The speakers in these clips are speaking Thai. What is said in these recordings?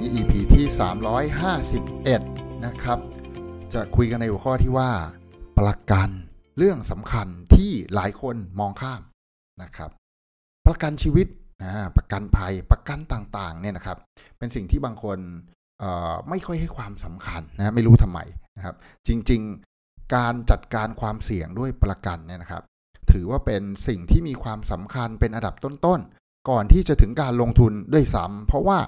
นี้ EP ที่ 351 นะครับ จะคุยกันในหัวข้อที่ว่า ประกันเรื่องสำคัญที่หลายคนมองข้ามนะครับ ประกันชีวิตประกันภัยประกันต่างๆเนี่ยนะครับ เป็นสิ่งที่บางคนไม่ค่อยให้ความสำคัญนะไม่รู้ทำไมนะครับ จริงๆการจัดการความเสี่ยงด้วยประกันเนี่ยนะครับ ถือว่าเป็นสิ่งที่มีความสำคัญเป็นอันดับต้นๆ ก่อนที่จะถึงการลงทุนด้วยซ้ำเพราะว่า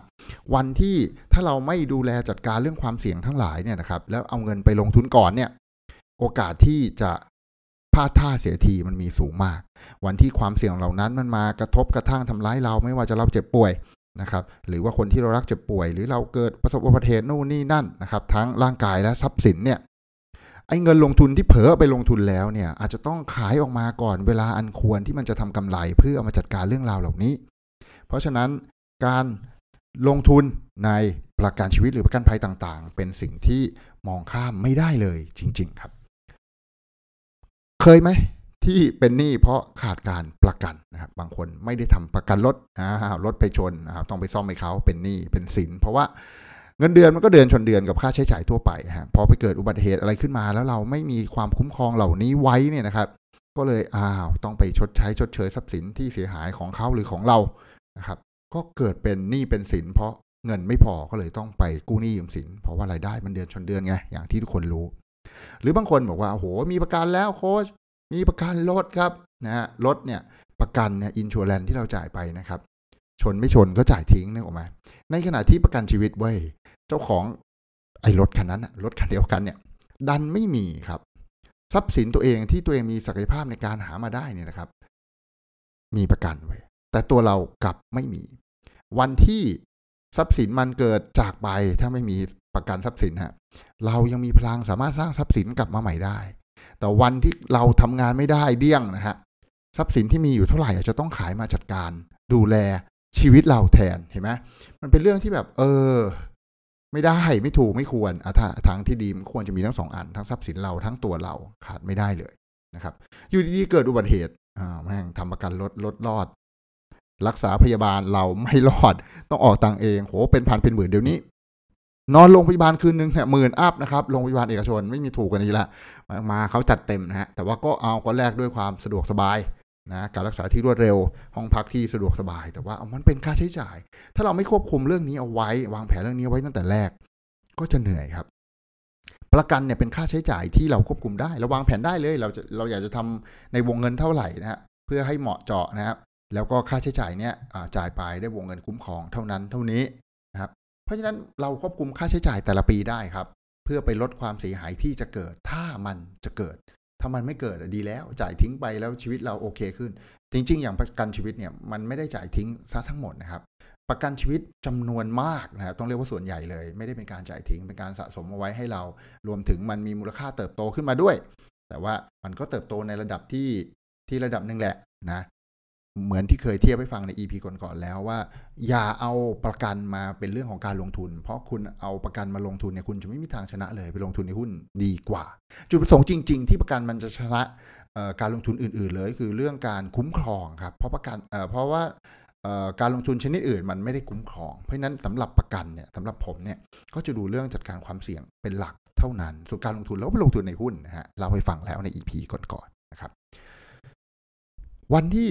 วันที่ถ้าเราไม่ดูแลจัดการเรื่องความเสี่ยงทั้งหลายเนี่ยนะครับ แล้วเอาเงินไปลงทุนก่อนเนี่ย โอกาสที่จะพลาดท่าเสียทีมันมีสูงมาก วันที่ความเสี่ยงเหล่านั้นมันมากระทบกระทั่งทำร้ายเราไม่ว่าจะเราเจ็บป่วยนะครับหรือว่าคนที่เรารักเจ็บป่วย หรือเราเกิดประสบอุบัติเหตุนู่นนี่นั่นนะครับทั้งร่างกายและทรัพย์สินเนี่ยไอ้เงินลงทุนที่เผลอไปลงทุนแล้วเนี่ยอาจจะต้องขายออกมาก่อนเวลาอันควรที่มันจะทำกำไรเพื่อเอามาจัดการเรื่องราวเหล่านี้ เพราะฉะนั้นการลงทุนในประกันชีวิตหรือประกันภัยต่างๆ เป็นสิ่งที่มองข้ามไม่ได้เลยจริง ๆ ครับ เคยไหมที่เป็นหนี้เพราะขาดการประกันนะครับบางคนไม่ได้ทำประกันรถอ่ารถไปชนนะครับต้องไปซ่อมให้เขาเป็นหนี้เป็นสิน เพราะว่าเงินเดือนมันก็เดือนชนเดือนกับค่าใช้จ่ายทั่วไปฮะพอไปเกิดอุบัติเหตุอะไรขึ้นมา แล้วเราไม่มีความคุ้มครองเหล่านี้ไว้เนี่ยนะครับ ก็เลยอ้าวต้องไปชดใช้ชดเชยทรัพย์สินที่เสียหายของเขาหรือของเรา นะครับ ก็เกิดเป็นหนี้เป็นสิน เพราะเงินไม่พอก็เลยต้องไปกู้หนี้ยืมสิน เพราะว่ารายได้มันเดือนชนเดือนไงอย่างที่ทุกคนรู้ หรือบางคนบอกว่าโอ้โหมีประกันแล้วโค้ชมีประกันรถครับนะฮะรถเนี่ยประกันเนี่ยอินชัวแลนที่เราจ่ายไปนะครับ ชนไม่ชนก็จ่ายทิ้งนึกออกไหมในขณะที่ประกันชีวิตเว้ยเจ้าของไอ้รถคันนั้นรถคันเดียวกันเนี่ย ดันไม่มีครับ ทรัพย์สินตัวเองที่ตัวเองมีศักยภาพในการหามาได้เนี่ยนะครับ มีประกันไว้ แต่ตัวเรากลับไม่มี วันที่ทรัพย์สินมันเกิดจากไปถ้าไม่มีประกันทรัพย์สินฮะเรายังมีพลังสามารถสร้างทรัพย์สินกลับมาใหม่ได้ แต่วันที่เราทำงานไม่ได้เดี้ยงนะฮะทรัพย์สินที่มีอยู่เท่าไหร่อาจจะต้องขายมาจัดการ ดูแลชีวิตเราแทนเห็นไหมมันเป็นเรื่องที่แบบ เออ ไม่ได้ไม่ถูกไม่ควรอะถ้าทางที่ดีมันควรจะมีทั้งสองอันทั้งทรัพย์สินเราทั้งตัวเราขาดไม่ได้เลยนะครับ อยู่ดีๆเกิดอุบัติเหตุอ่าแม่งทำประกันรถรถรอด รักษาพยาบาลเราไม่รอด ต้องออกตังเองโหเป็นพันเป็นหมื่นเดี๋ยวนี้ นอนโรงพยาบาลคืนนึงเนี่ยหมื่นอัพนะครับโรงพยาบาลเอกชนไม่มีถูกกว่านี้ละมามาเขาจัดเต็มนะฮะแต่ว่าก็เอาก็แลกด้วยความสะดวกสบายนะการรักษาที่รวดเร็ว ห้องพักที่สะดวกสบาย แต่ว่ามันเป็นค่าใช้จ่าย ถ้าเราไม่ควบคุมเรื่องนี้เอาไว้ วางแผนเรื่องนี้ไว้ตั้งแต่แรก ก็จะเหนื่อยครับ ประกันเนี่ยเป็นค่าใช้จ่ายที่เราควบคุมได้เราวางแผนได้เลย เราจะเราอยากจะทำในวงเงินเท่าไหร่นะฮะเพื่อให้เหมาะเจาะนะครับ แล้วก็ค่าใช้จ่ายเนี่ยจ่ายไปได้วงเงินคุ้มครองเท่านั้นเท่านี้นะครับ เพราะฉะนั้นเราควบคุมค่าใช้จ่ายแต่ละปีได้ครับ เพื่อไปลดความเสียหายที่จะเกิด ถ้ามันจะเกิด ถ้ามันไม่เกิดดีแล้ว จ่ายทิ้งไปแล้วชีวิตเราโอเคขึ้น จริง ๆ อย่างประกันชีวิตเนี่ยมันไม่ได้จ่ายทิ้งซะทั้งหมดนะครับ ประกันชีวิตจำนวนมากนะครับต้องเรียกว่าส่วนใหญ่เลย ไม่ได้เป็นการจ่ายทิ้งเป็นการสะสมเอาไว้ให้เรา รวมถึงมันมีมูลค่าเติบโตขึ้นมาด้วย แต่ว่ามันก็เติบโตในระดับที่ที่ระดับหนึ่งแหละนะ เหมือนที่เคยเทียบให้ฟังใน EP ก่อนๆแล้วว่า อย่าเอาประกันมาเป็นเรื่องของการลงทุน เพราะคุณเอาประกันมาลงทุนเนี่ยคุณจะไม่มีทางชนะเลยไปลงทุนในหุ้นดีกว่า จุดประสงค์จริง ๆ ที่ประกันมันจะชนะการลงทุนอื่น ๆ เลยคือเรื่องการคุ้มครองครับเพราะประกันเเพราะว่าการลงทุนชนิดอื่นมันไม่ได้คุ้มครอง เพราะฉะนั้นสำหรับประกันเนี่ยสำหรับผมเนี่ยก็จะดูเรื่องจัดการความเสี่ยงเป็นหลักเท่านั้น ส่วนการลงทุนแล้วไปลงทุนในหุ้นนะฮะเราไปฟังแล้วใน EP ก่อนๆนะครับวันที่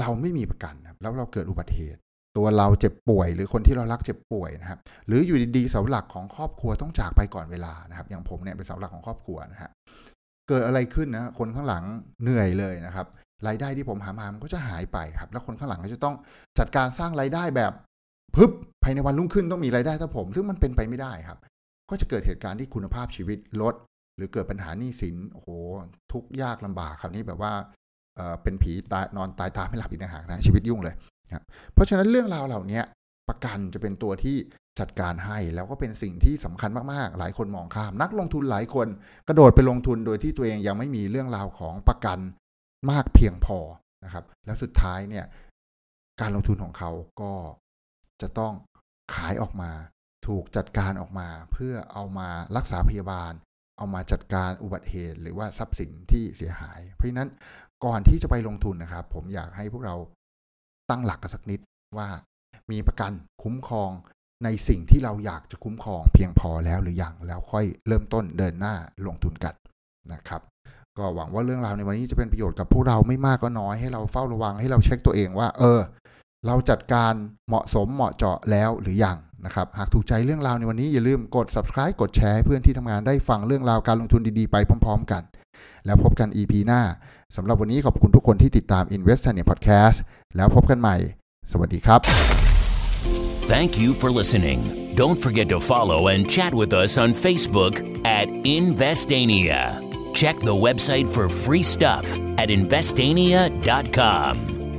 เราไม่มีประกันนะครับแล้วเราเกิดอุบัติเหตุ ตัวเราเจ็บป่วย หรือคนที่เรารักเจ็บป่วยนะครับ หรืออยู่ดีๆเสาหลักของครอบครัวต้องจากไปก่อนเวลานะครับ อย่างผมเนี่ยเป็นเสาหลักของครอบครัวนะฮะเกิดอะไรขึ้นนะคนข้างหลังเหนื่อยเลยนะครับรายได้ที่ผมหามามันก็จะหายไปครับ แล้วคนข้างหลังก็จะต้องจัดการสร้างรายได้แบบพึบภายในวันรุ่งขึ้นต้องมีรายได้เท่าผม ซึ่งมันเป็นไปไม่ได้ครับ ก็จะเกิดเหตุการณ์ที่คุณภาพชีวิตลด หรือเกิดปัญหาหนี้สินโอ้โหทุกยากลำบากคราวนี้แบบว่า เป็นผีตายนอนตายตาไม่หลับอีกต่างหากนะชีวิตยุ่งเลยครับเพราะฉะนั้นเรื่องราวเหล่านี้ประกันจะเป็นตัวที่จัดการให้แล้วก็เป็นสิ่งที่สำคัญมากๆ หลายคนมองข้าม นักลงทุนหลายคนกระโดดไปลงทุนโดยที่ตัวเองยังไม่มีเรื่องราวของประกันมากเพียงพอนะครับ แล้วสุดท้ายเนี่ยการลงทุนของเขาก็จะต้องขายออกมา ถูกจัดการออกมา เพื่อเอามารักษาพยาบาล เอามาจัดการอุบัติเหตุ หรือว่าทรัพย์สินที่เสียหาย เพราะฉะนั้นก่อนที่จะไปลงทุนนะครับ ผมอยากให้พวกเราตั้งหลักกันสักนิดว่ามีประกันคุ้มครองในสิ่งที่เราอยากจะคุ้มครองเพียงพอแล้วหรืออยังแล้วค่อยเริ่มต้นเดินหน้าลงทุนกันนะครับ ก็หวังว่าเรื่องราวในวันนี้จะเป็นประโยชน์กับพวกเราไม่มากก็น้อยให้เราเฝ้าระวังให้เราเช็คตัวเองว่า เออ เราจัดการเหมาะสมเหมาะเจาะแล้วหรืออยังนะครับ หากถูกใจเรื่องราวในวันนี้อย่าลืมกด subscribe กดแชร์ให้เพื่อนที่ทำงานได้ฟังเรื่องราวการลงทุนดีๆไปพร้อม ๆ กัน แล้วพบกัน EP หน้าสำหรับวันนี้ขอบคุณทุกคนที่ติดตาม Invest Tania Podcast แล้วพบกันใหม่ สวัสดีครับ Thank you for listening. Don't forget to follow and chat with us on Facebook at Investania. Check the website for free stuff at investania.com.